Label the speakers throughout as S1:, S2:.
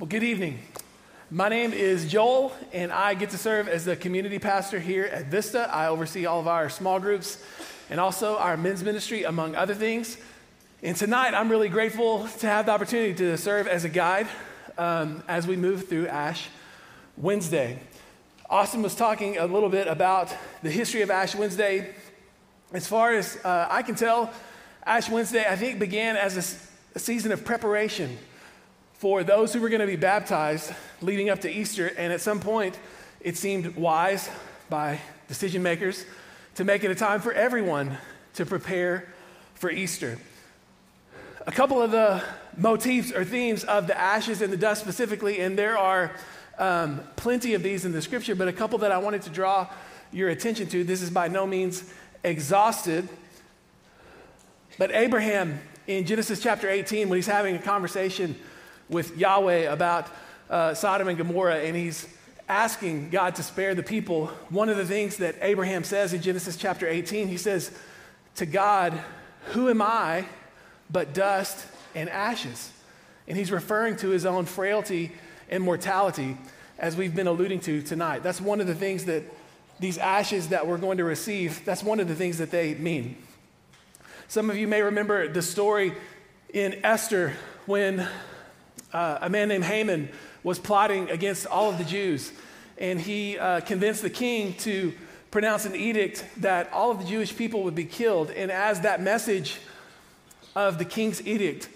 S1: Well, good evening. My name is Joel, and I get to serve as the community pastor here at Vista. I oversee all of our small groups and also our men's ministry, among other things. And tonight, I'm really grateful to have the opportunity to serve as a guide um, as we move through Ash Wednesday. Austin was talking a little bit about the history of Ash Wednesday. As far as uh, I can tell, Ash Wednesday, I think, began as a, a season of preparation for those who were going to be baptized leading up to Easter. And at some point, it seemed wise by decision makers to make it a time for everyone to prepare for Easter. A couple of the motifs or themes of the ashes and the dust specifically, and there are um, plenty of these in the scripture, but a couple that I wanted to draw your attention to. This is by no means exhausted, but Abraham in Genesis chapter 18, when he's having a conversation with Yahweh about uh, Sodom and Gomorrah, and he's asking God to spare the people. One of the things that Abraham says in Genesis chapter 18, he says, To God, who am I but dust and ashes? And he's referring to his own frailty and mortality, as we've been alluding to tonight. That's one of the things that these ashes that we're going to receive, that's one of the things that they mean. Some of you may remember the story in Esther when uh, a man named Haman was plotting against all of the Jews, and he uh, convinced the king to pronounce an edict that all of the Jewish people would be killed. And as that message of the king's edict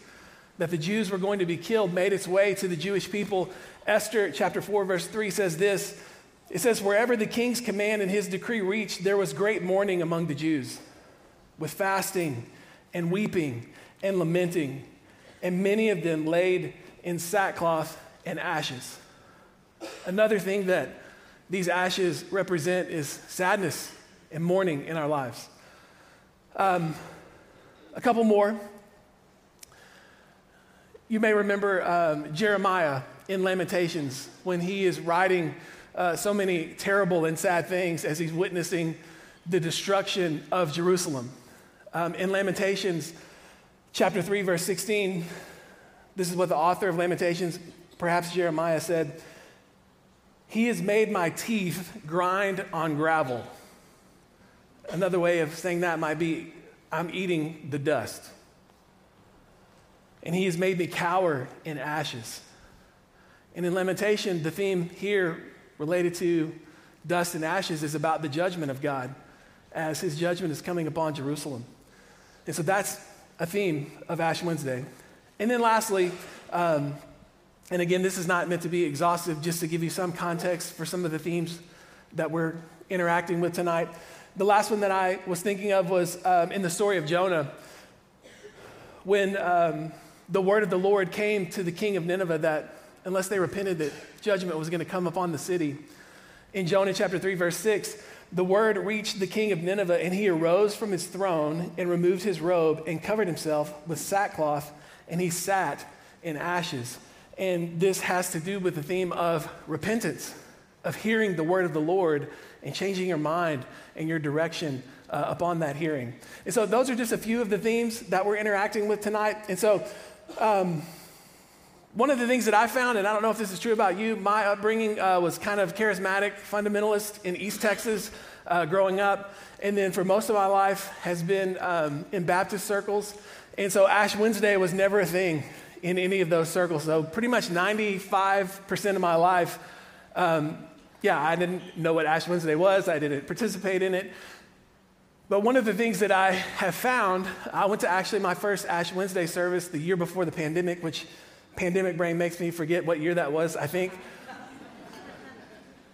S1: that the Jews were going to be killed made its way to the Jewish people, Esther chapter 4, verse 3 says this It says, Wherever the king's command and his decree reached, there was great mourning among the Jews, with fasting and weeping and lamenting. And many of them laid in sackcloth and ashes. Another thing that these ashes represent is sadness and mourning in our lives. Um, a couple more. You may remember um, Jeremiah in Lamentations when he is writing uh, so many terrible and sad things as he's witnessing the destruction of Jerusalem. Um, in Lamentations chapter 3, verse 16, this is what the author of Lamentations, perhaps Jeremiah, said He has made my teeth grind on gravel. Another way of saying that might be I'm eating the dust. And He has made me cower in ashes. And in Lamentation, the theme here related to dust and ashes is about the judgment of God as His judgment is coming upon Jerusalem. And so that's a theme of Ash Wednesday. And then lastly, um, and again, this is not meant to be exhaustive, just to give you some context for some of the themes that we're interacting with tonight. The last one that I was thinking of was um, in the story of Jonah, when um, the word of the Lord came to the king of Nineveh that unless they repented, that judgment was going to come upon the city. In Jonah chapter 3, verse 6, the word reached the king of Nineveh, and he arose from his throne and removed his robe and covered himself with sackcloth and he sat in ashes. And this has to do with the theme of repentance, of hearing the word of the Lord and changing your mind and your direction uh, upon that hearing. And so, those are just a few of the themes that we're interacting with tonight. And so, um, one of the things that I found, and I don't know if this is true about you, my upbringing uh, was kind of charismatic, fundamentalist in East Texas uh, growing up. And then for most of my life has been um, in Baptist circles. And so Ash Wednesday was never a thing in any of those circles. So pretty much 95% of my life, um, yeah, I didn't know what Ash Wednesday was. I didn't participate in it. But one of the things that I have found, I went to actually my first Ash Wednesday service the year before the pandemic, which pandemic brain makes me forget what year that was, I think.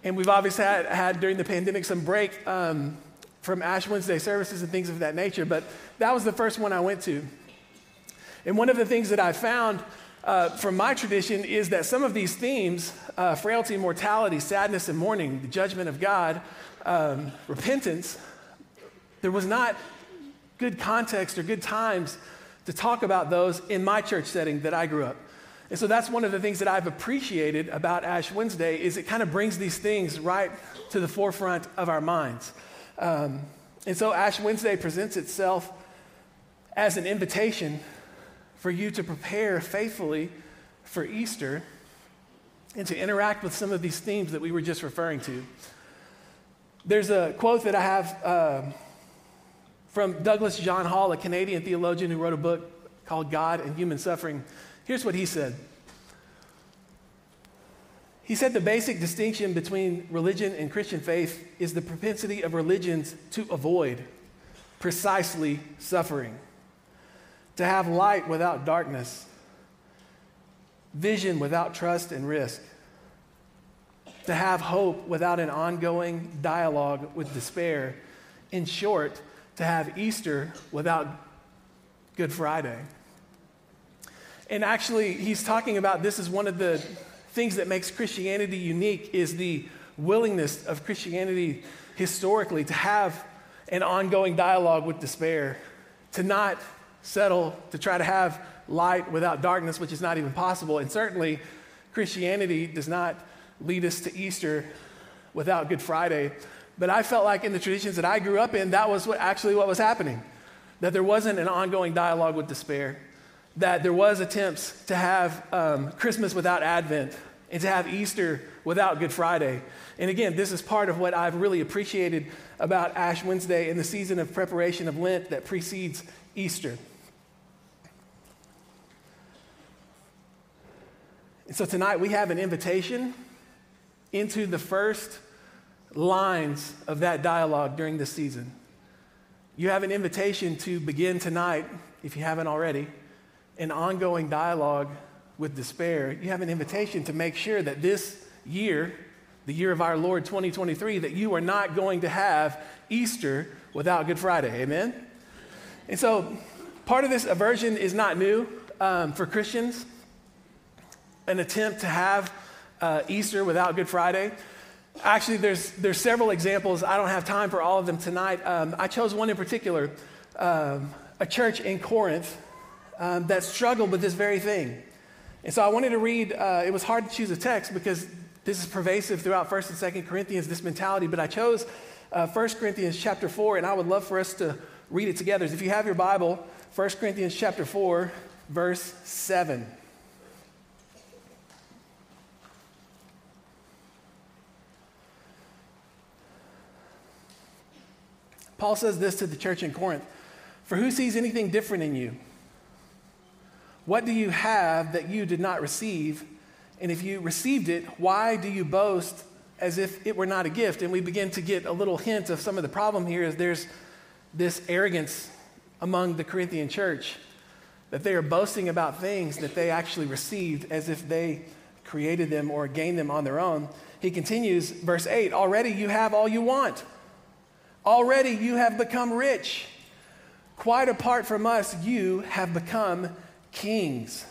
S1: and we've obviously had, had during the pandemic some break um, from Ash Wednesday services and things of that nature, but that was the first one I went to. And one of the things that I found uh, from my tradition is that some of these themes uh, frailty, mortality, sadness, and mourning, the judgment of God, um, repentance there was not good context or good times to talk about those in my church setting that I grew up. And so that's one of the things that I've appreciated about Ash Wednesday is it kind of brings these things right to the forefront of our minds. Um, and so Ash Wednesday presents itself as an invitation for you to prepare faithfully for Easter and to interact with some of these themes that we were just referring to. There's a quote that I have uh, from Douglas John Hall, a Canadian theologian who wrote a book called God and Human Suffering. Here's what he said He said the basic distinction between religion and Christian faith is the propensity of religions to avoid precisely suffering, to have light without darkness, vision without trust and risk, to have hope without an ongoing dialogue with despair. In short, to have Easter without Good Friday. And actually, he's talking about this is one of the things that makes Christianity unique is the willingness of Christianity historically to have an ongoing dialogue with despair, to not settle to try to have light without darkness, which is not even possible. And certainly, Christianity does not lead us to Easter without Good Friday. But I felt like in the traditions that I grew up in, that was what, actually what was happening. That there wasn't an ongoing dialogue with despair. That there was attempts to have um, Christmas without Advent and to have Easter without Good Friday. And again, this is part of what I've really appreciated about Ash Wednesday and the season of preparation of Lent that precedes Easter. And so tonight we have an invitation into the first lines of that dialogue during this season. You have an invitation to begin tonight, if you haven't already, an ongoing dialogue with despair. You have an invitation to make sure that this year, the year of our Lord 2023, that you are not going to have Easter without Good Friday. Amen? And so, part of this aversion is not new um, for Christians, an attempt to have uh, Easter without Good Friday. Actually, there's, there's several examples. I don't have time for all of them tonight. Um, I chose one in particular um, a church in Corinth um, that struggled with this very thing. And so I wanted to read, uh, it was hard to choose a text because this is pervasive throughout 1st and 2nd Corinthians, this mentality, but I chose uh, 1 Corinthians chapter 4, and I would love for us to read it together. If you have your Bible, 1 Corinthians chapter 4, verse 7. Paul says this to the church in Corinth For who sees anything different in you? What do you have that you did not receive? And if you received it, why do you boast as if it were not a gift? And we begin to get a little hint of some of the problem here is there's this arrogance among the Corinthian church that they are boasting about things that they actually received as if they created them or gained them on their own. He continues, verse 8 Already you have all you want. Already you have become rich. Quite apart from us, you have become kings.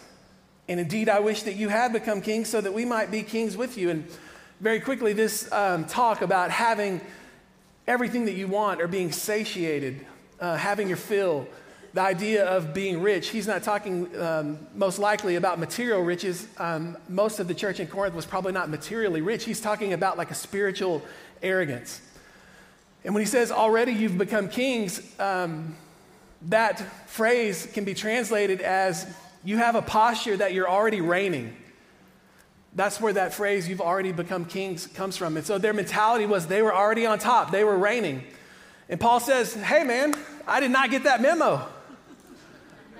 S1: And indeed, I wish that you had become kings so that we might be kings with you. And very quickly, this um, talk about having everything that you want or being satiated, uh, having your fill, the idea of being rich. He's not talking um, most likely about material riches. Um, most of the church in Corinth was probably not materially rich. He's talking about like a spiritual arrogance. And when he says, already you've become kings, um, that phrase can be translated as you have a posture that you're already reigning. That's where that phrase, you've already become kings, comes from. And so their mentality was they were already on top, they were reigning. And Paul says, hey man, I did not get that memo.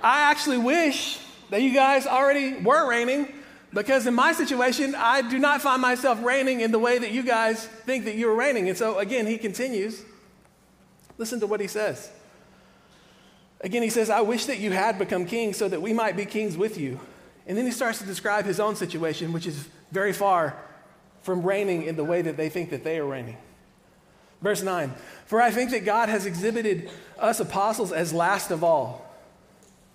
S1: I actually wish that you guys already were reigning because in my situation, I do not find myself reigning in the way that you guys think that you're reigning. And so, again, he continues. Listen to what he says. Again, he says, I wish that you had become kings so that we might be kings with you. And then he starts to describe his own situation, which is very far from reigning in the way that they think that they are reigning. Verse 9 For I think that God has exhibited us apostles as last of all,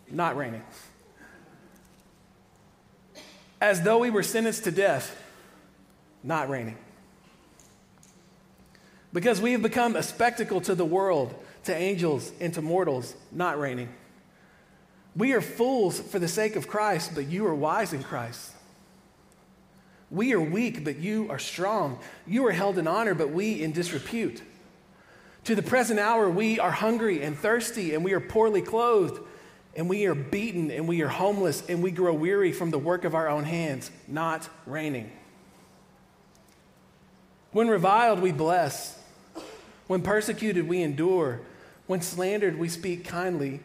S1: not reigning as though we were sentenced to death, not reigning. Because we have become a spectacle to the world, to angels, and to mortals, not reigning. We are fools for the sake of Christ, but you are wise in Christ. We are weak, but you are strong. You are held in honor, but we in disrepute. To the present hour, we are hungry and thirsty, and we are poorly clothed and we are beaten and we are homeless and we grow weary from the work of our own hands, not reigning. When reviled, we bless. When persecuted, we endure. When slandered, we speak kindly.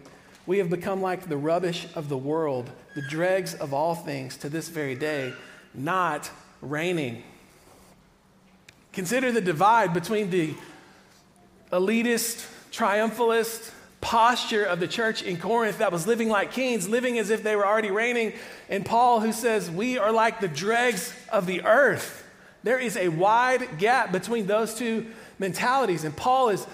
S1: We have become like the rubbish of the world, the dregs of all things to this very day, not reigning. Consider the divide between the elitist, triumphalist posture of the church in Corinth that was living like kings, living as if they were already reigning, and Paul, who says, We are like the dregs of the earth. There is a wide gap between those two mentalities. And Paul is,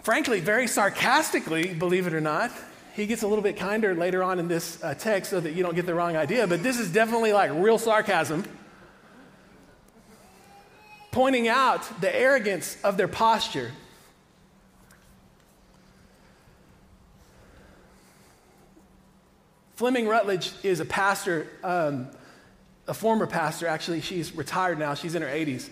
S1: frankly, very sarcastically, believe it or not. He gets a little bit kinder later on in this uh, text so that you don't get the wrong idea, but this is definitely like real sarcasm pointing out the arrogance of their posture. Fleming Rutledge is a pastor, um, a former pastor, actually. She's retired now, she's in her 80s.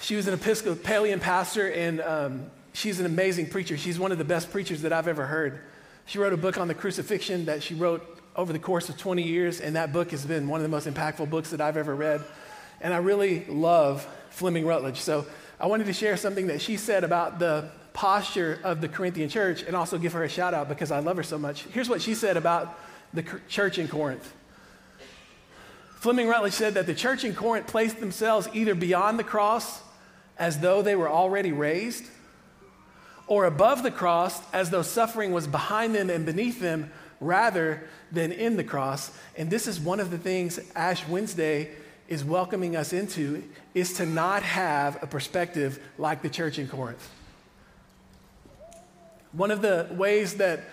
S1: She was an Episcopalian pastor, and um, she's an amazing preacher. She's one of the best preachers that I've ever heard. She wrote a book on the crucifixion that she wrote over the course of 20 years, and that book has been one of the most impactful books that I've ever read. And I really love Fleming Rutledge. So I wanted to share something that she said about the posture of the Corinthian church and also give her a shout out because I love her so much. Here's what she said about the church in Corinth. Fleming Rutledge said that the church in Corinth placed themselves either beyond the cross as though they were already raised, or above the cross as though suffering was behind them and beneath them rather than in the cross. And this is one of the things Ash Wednesday is welcoming us into is to not have a perspective like the church in Corinth. One of the ways that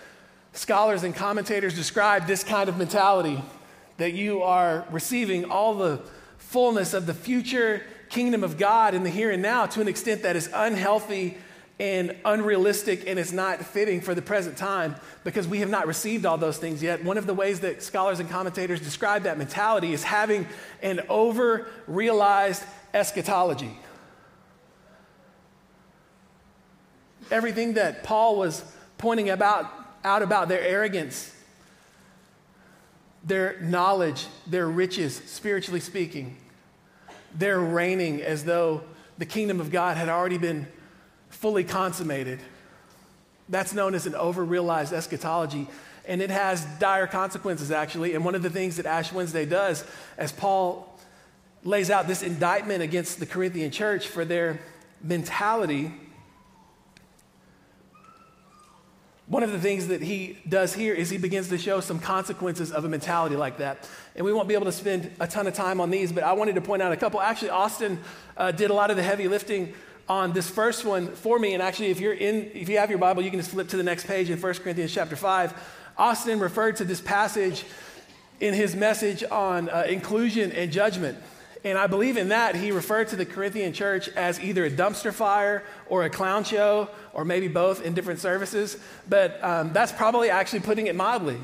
S1: scholars and commentators describe this kind of mentality that you are receiving all the fullness of the future kingdom of God in the here and now to an extent that is unhealthy and unrealistic and it's not fitting for the present time because we have not received all those things yet. One of the ways that scholars and commentators describe that mentality is having an over realized eschatology. Everything that Paul was pointing about, out about their arrogance, their knowledge, their riches, spiritually speaking, their reigning as though the kingdom of God had already been fully consummated. That's known as an over-realized eschatology. And it has dire consequences, actually. And one of the things that Ash Wednesday does, as Paul lays out this indictment against the Corinthian church for their mentality, one of the things that he does here is he begins to show some consequences of a mentality like that. And we won't be able to spend a ton of time on these, but I wanted to point out a couple. Actually, Austin uh, did a lot of the heavy lifting on this first one for me. And actually, if you're in, if you have your Bible, you can just flip to the next page in 1 Corinthians chapter 5. Austin referred to this passage in his message on uh, inclusion and judgment. And I believe in that, he referred to the Corinthian church as either a dumpster fire or a clown show, or maybe both in different services. But um, that's probably actually putting it mildly.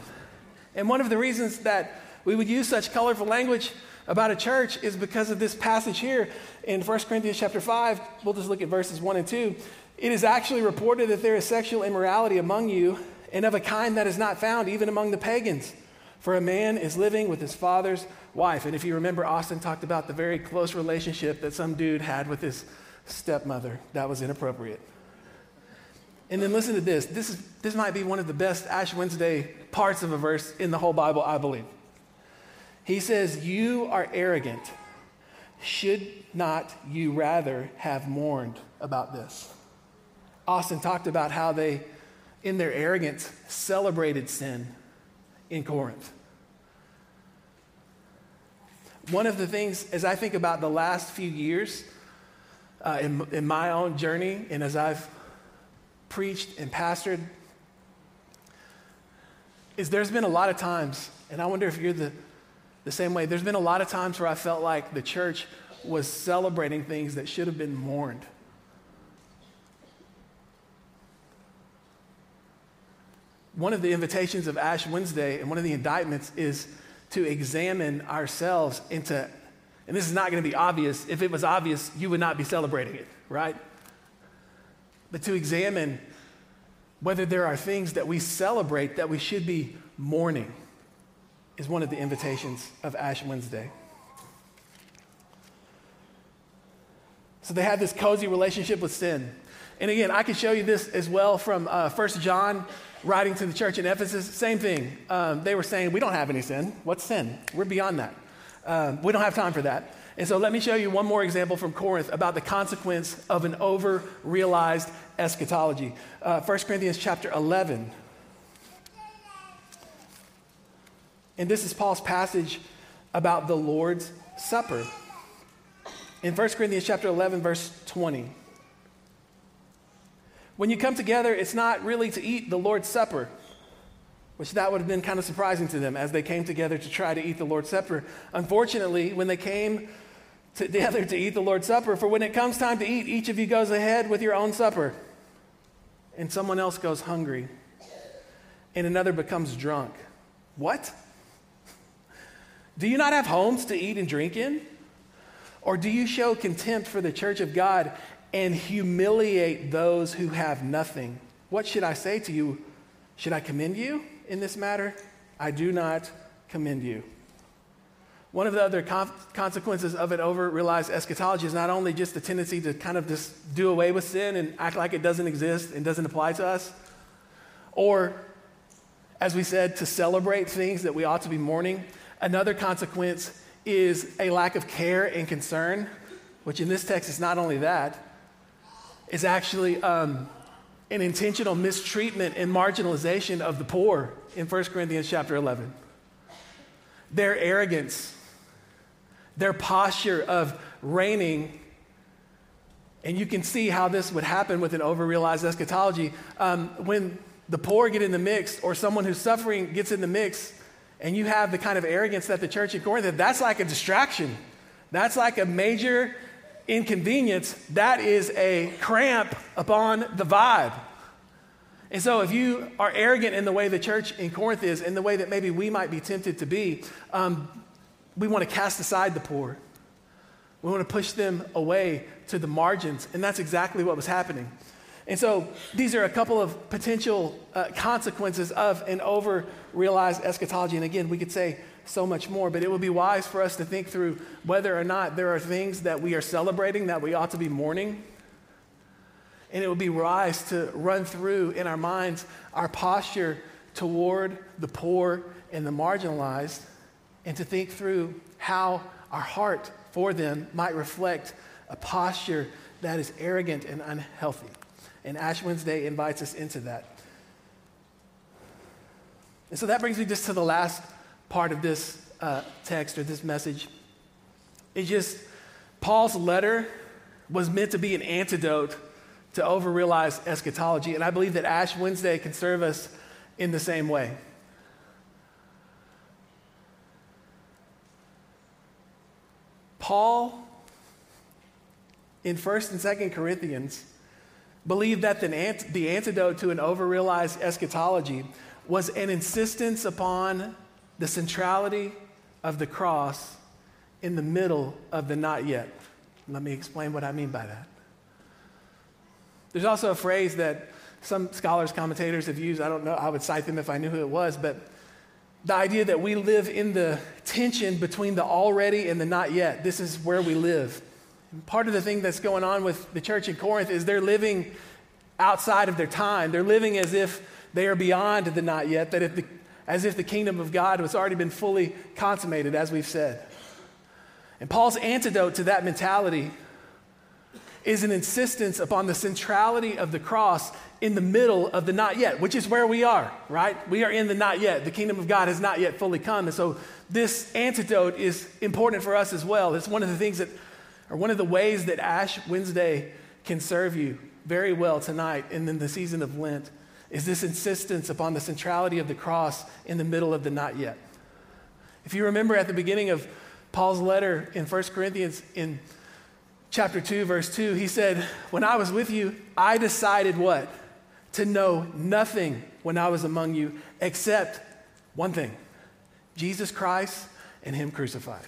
S1: And one of the reasons that we would use such colorful language about a church is because of this passage here in 1 Corinthians chapter 5. We'll just look at verses 1 and 2. It is actually reported that there is sexual immorality among you, and of a kind that is not found even among the pagans. For a man is living with his father's wife. And if you remember, Austin talked about the very close relationship that some dude had with his stepmother. That was inappropriate. And then listen to this. This, is, this might be one of the best Ash Wednesday parts of a verse in the whole Bible, I believe. He says, You are arrogant. Should not you rather have mourned about this? Austin talked about how they, in their arrogance, celebrated sin in Corinth. One of the things, as I think about the last few years uh, in, in my own journey, and as I've preached and pastored, is there's been a lot of times, and I wonder if you're the the same way, there's been a lot of times where I felt like the church was celebrating things that should have been mourned. One of the invitations of Ash Wednesday and one of the indictments is to examine ourselves into, and this is not going to be obvious. If it was obvious, you would not be celebrating it, right? But to examine whether there are things that we celebrate that we should be mourning is one of the invitations of Ash Wednesday. So they had this cozy relationship with sin. And again, I can show you this as well from uh, 1 John writing to the church in Ephesus. Same thing. Um, they were saying, We don't have any sin. What's sin? We're beyond that. Um, we don't have time for that. And so let me show you one more example from Corinth about the consequence of an over realized eschatology. Uh, 1 Corinthians chapter 11. And this is Paul's passage about the Lord's Supper. In 1 Corinthians chapter 11, verse 20. When you come together, it's not really to eat the Lord's Supper, which that would have been kind of surprising to them as they came together to try to eat the Lord's Supper. Unfortunately, when they came together to eat the Lord's Supper, for when it comes time to eat, each of you goes ahead with your own supper, and someone else goes hungry, and another becomes drunk. What? Do you not have homes to eat and drink in? Or do you show contempt for the church of God and humiliate those who have nothing. What should I say to you? Should I commend you in this matter? I do not commend you. One of the other consequences of an over realized eschatology is not only just the tendency to kind of just do away with sin and act like it doesn't exist and doesn't apply to us, or, as we said, to celebrate things that we ought to be mourning. Another consequence is a lack of care and concern, which in this text is not only that, is actually um, an intentional mistreatment and marginalization of the poor in 1 Corinthians chapter 11. Their arrogance, their posture of reigning, and you can see how this would happen with an overrealized eschatology. Um, when the poor get in the mix, or someone who's suffering gets in the mix, and you have the kind of arrogance that the church in Corinth, that's like a distraction. That's like a major inconvenience, that is a cramp upon the vibe. And so, if you are arrogant in the way the church in Corinth is, in the way that maybe we might be tempted to be, um, we want to cast aside the poor. We want to push them away to the margins. And that's exactly what was happening. And so, these are a couple of potential uh, consequences of an over realized eschatology. And again, we could say so much more. But it would be wise for us to think through whether or not there are things that we are celebrating that we ought to be mourning. And it would be wise to run through in our minds our posture toward the poor and the marginalized and to think through how our heart for them might reflect a posture that is arrogant and unhealthy. And Ash Wednesday invites us into that. And so that brings me just to the last part of this uh, text or this message is just Paul's letter was meant to be an antidote to overrealized eschatology. And I believe that Ash Wednesday can serve us in the same way. Paul, in 1st and 2nd Corinthians, believed that the, ant- the antidote to an overrealized eschatology was an insistence upon the centrality of the cross in the middle of the not yet. Let me explain what I mean by that. There's also a phrase that some scholars, commentators have used. I don't know, I would cite them if I knew who it was, but the idea that we live in the tension between the already and the not yet. This is where we live. And part of the thing that's going on with the church in Corinth is they're living outside of their time. They're living as if they are beyond the not yet, that if the as if the kingdom of God has already been fully consummated, as we've said. And Paul's antidote to that mentality is an insistence upon the centrality of the cross in the middle of the not yet, which is where we are, right? We are in the not yet. The kingdom of God has not yet fully come. And so this antidote is important for us as well. It's one of the things that, or one of the ways that Ash Wednesday can serve you very well tonight and in the season of Lent is this insistence upon the centrality of the cross in the middle of the not yet. If you remember at the beginning of Paul's letter in 1 Corinthians in chapter 2, verse 2, he said, When I was with you, I decided what? To know nothing when I was among you except one thing Jesus Christ and Him crucified.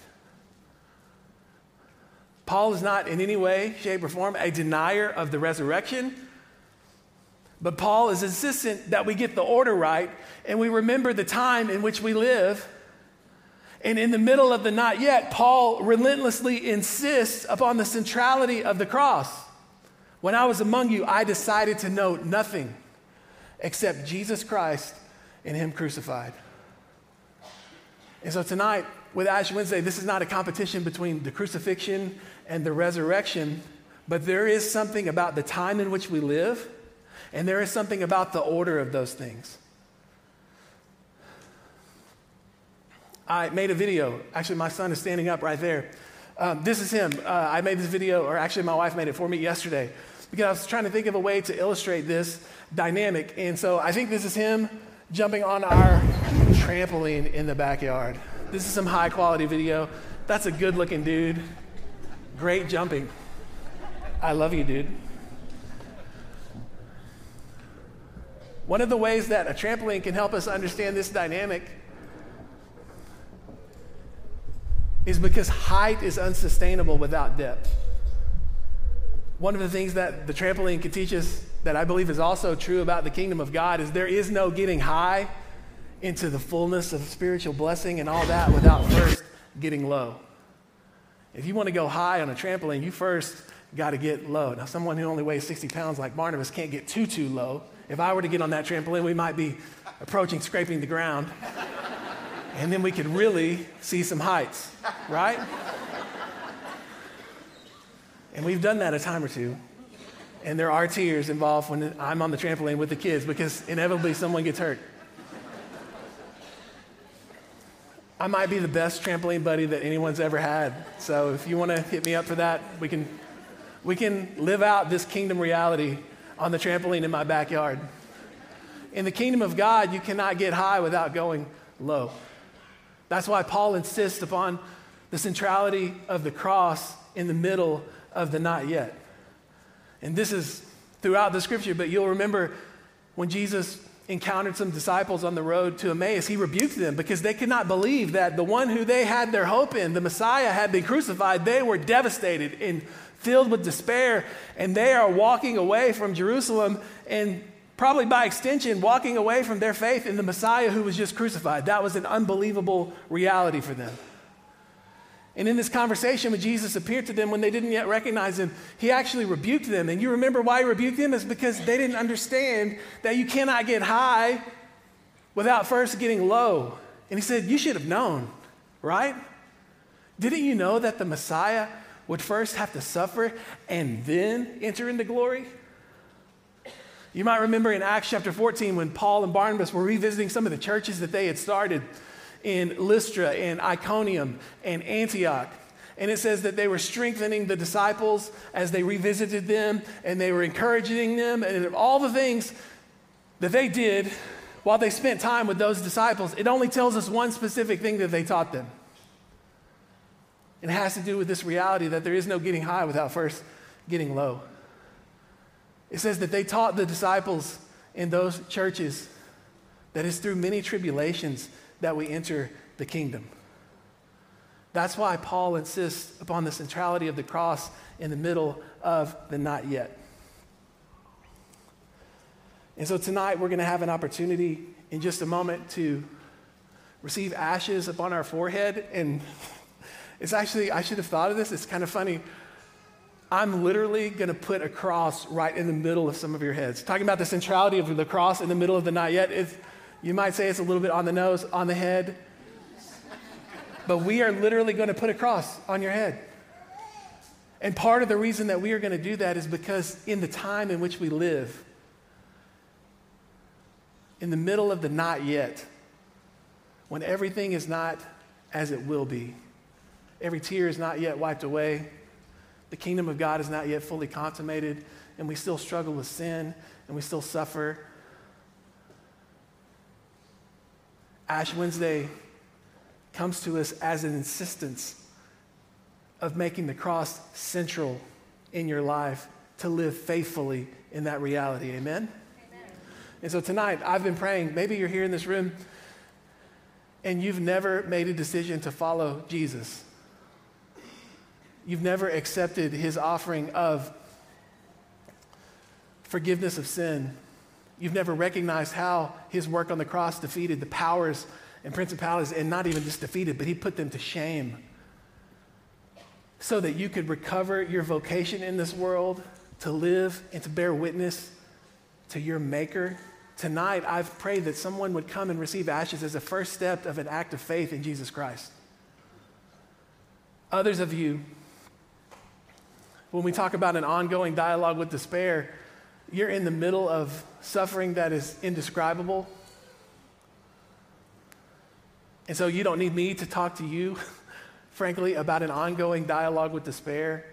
S1: Paul is not in any way, shape, or form a denier of the resurrection but Paul is insistent that we get the order right and we remember the time in which we live And in the middle of the not yet, Paul relentlessly insists upon the centrality of the cross. When I was among you, I decided to know nothing except Jesus Christ and Him crucified. And so tonight, with Ash Wednesday, this is not a competition between the crucifixion and the resurrection, but there is something about the time in which we live, and there is something about the order of those things. I made a video. Actually, my son is standing up right there. Um, this is him. Uh, I made this video, or actually, my wife made it for me yesterday because I was trying to think of a way to illustrate this dynamic. And so I think this is him jumping on our trampoline in the backyard. This is some high quality video. That's a good looking dude. Great jumping. I love you, dude. One of the ways that a trampoline can help us understand this dynamic is because height is unsustainable without depth. One of the things that the trampoline can teach us that I believe is also true about the kingdom of God is there is no getting high into the fullness of spiritual blessing and all that without first getting low. If you want to go high on a trampoline, you first got to get low. Now, someone who only weighs 60 pounds like Barnabas can't get too, too low. If I were to get on that trampoline, we might be approaching scraping the ground and then we could really see some heights, right? And we've done that a time or two. And there are tears involved when I'm on the trampoline with the kids because inevitably someone gets hurt. I might be the best trampoline buddy that anyone's ever had. So if you want to hit me up for that, we can, we can live out this kingdom reality on the trampoline in my backyard. In the kingdom of God, you cannot get high without going low. That's why Paul insists upon the centrality of the cross in the middle of the not yet. And this is throughout the scripture, but you'll remember when Jesus encountered some disciples on the road to Emmaus, he rebuked them because they could not believe that the one who they had their hope in, the Messiah, had been crucified. They were devastated and filled with despair, and they are walking away from Jerusalem and probably by extension, walking away from their faith in the Messiah who was just crucified. That was an unbelievable reality for them. And in this conversation, when Jesus appeared to them when they didn't yet recognize him, he actually rebuked them. And you remember why he rebuked them? Is because they didn't understand that you cannot get high without first getting low. And he said, You should have known, right? Didn't you know that the Messiah would first have to suffer and then enter into glory? You might remember in Acts chapter 14 when Paul and Barnabas were revisiting some of the churches that they had started in Lystra and Iconium and Antioch. And it says that they were strengthening the disciples as they revisited them and they were encouraging them and all the things that they did while they spent time with those disciples. It only tells us one specific thing that they taught them. It has to do with this reality that there is no getting high without first getting low. It says that they taught the disciples in those churches that it's through many tribulations that we enter the kingdom. That's why Paul insists upon the centrality of the cross in the middle of the not yet. And so tonight we're going to have an opportunity in just a moment to receive ashes upon our forehead. And it's actually, I should have thought of this. It's kind of funny. I'm literally going to put a cross right in the middle of some of your heads. Talking about the centrality of the cross in the middle of the not yet. It's, you might say it's a little bit on the nose, on the head. But we are literally going to put a cross on your head. And part of the reason that we are going to do that is because in the time in which we live, in the middle of the not yet, when everything is not as it will be, every tear is not yet wiped away, the kingdom of God is not yet fully consummated, and we still struggle with sin, and we still suffer. Ash Wednesday comes to us as an insistence of making the cross central in your life to live faithfully in that reality. Amen? Amen? And so tonight, I've been praying. Maybe you're here in this room and you've never made a decision to follow Jesus you've never accepted his offering of forgiveness of sin, you've never recognized how his work on the cross defeated the powers and principalities, and not even just defeated, but he put them to shame so that you could recover your vocation in this world to live and to bear witness to your Maker. Tonight, I've prayed that someone would come and receive ashes as a first step of an act of faith in Jesus Christ. Others of you, when we talk about an ongoing dialogue with despair, you're in the middle of suffering that is indescribable. And so you don't need me to talk to you, frankly, about an ongoing dialogue with despair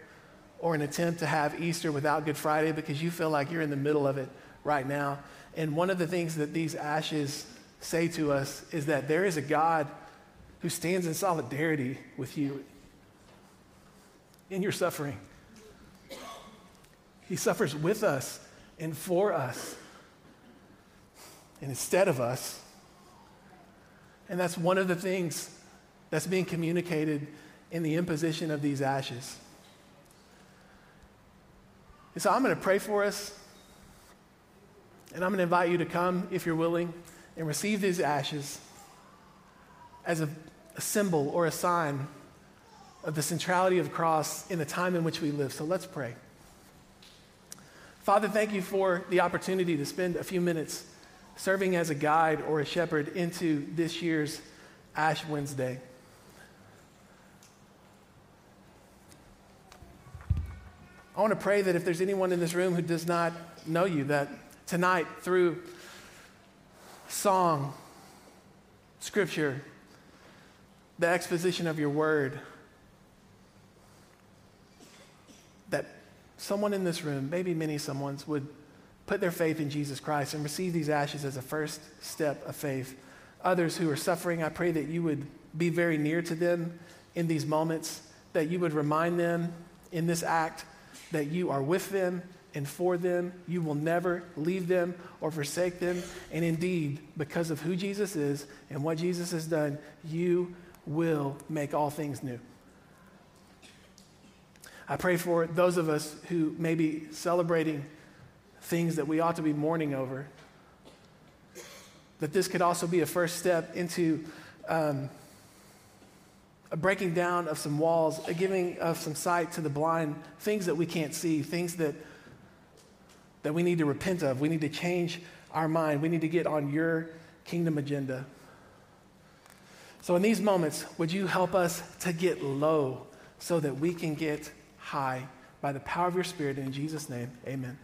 S1: or an attempt to have Easter without Good Friday because you feel like you're in the middle of it right now. And one of the things that these ashes say to us is that there is a God who stands in solidarity with you in your suffering. He suffers with us and for us and instead of us. And that's one of the things that's being communicated in the imposition of these ashes. And so I'm going to pray for us, and I'm going to invite you to come, if you're willing, and receive these ashes as a, a symbol or a sign of the centrality of the cross in the time in which we live. So let's pray. Father, thank you for the opportunity to spend a few minutes serving as a guide or a shepherd into this year's Ash Wednesday. I want to pray that if there's anyone in this room who does not know you, that tonight, through song, scripture, the exposition of your word, that someone in this room, maybe many someone's, would put their faith in Jesus Christ and receive these ashes as a first step of faith. Others who are suffering, I pray that you would be very near to them in these moments, that you would remind them in this act that you are with them and for them. You will never leave them or forsake them. And indeed, because of who Jesus is and what Jesus has done, you will make all things new. I pray for those of us who may be celebrating things that we ought to be mourning over, that this could also be a first step into um, a breaking down of some walls, a giving of some sight to the blind, things that we can't see, things that, that we need to repent of. We need to change our mind. We need to get on your kingdom agenda. So, in these moments, would you help us to get low so that we can get high by the power of your Spirit. In Jesus' name, amen.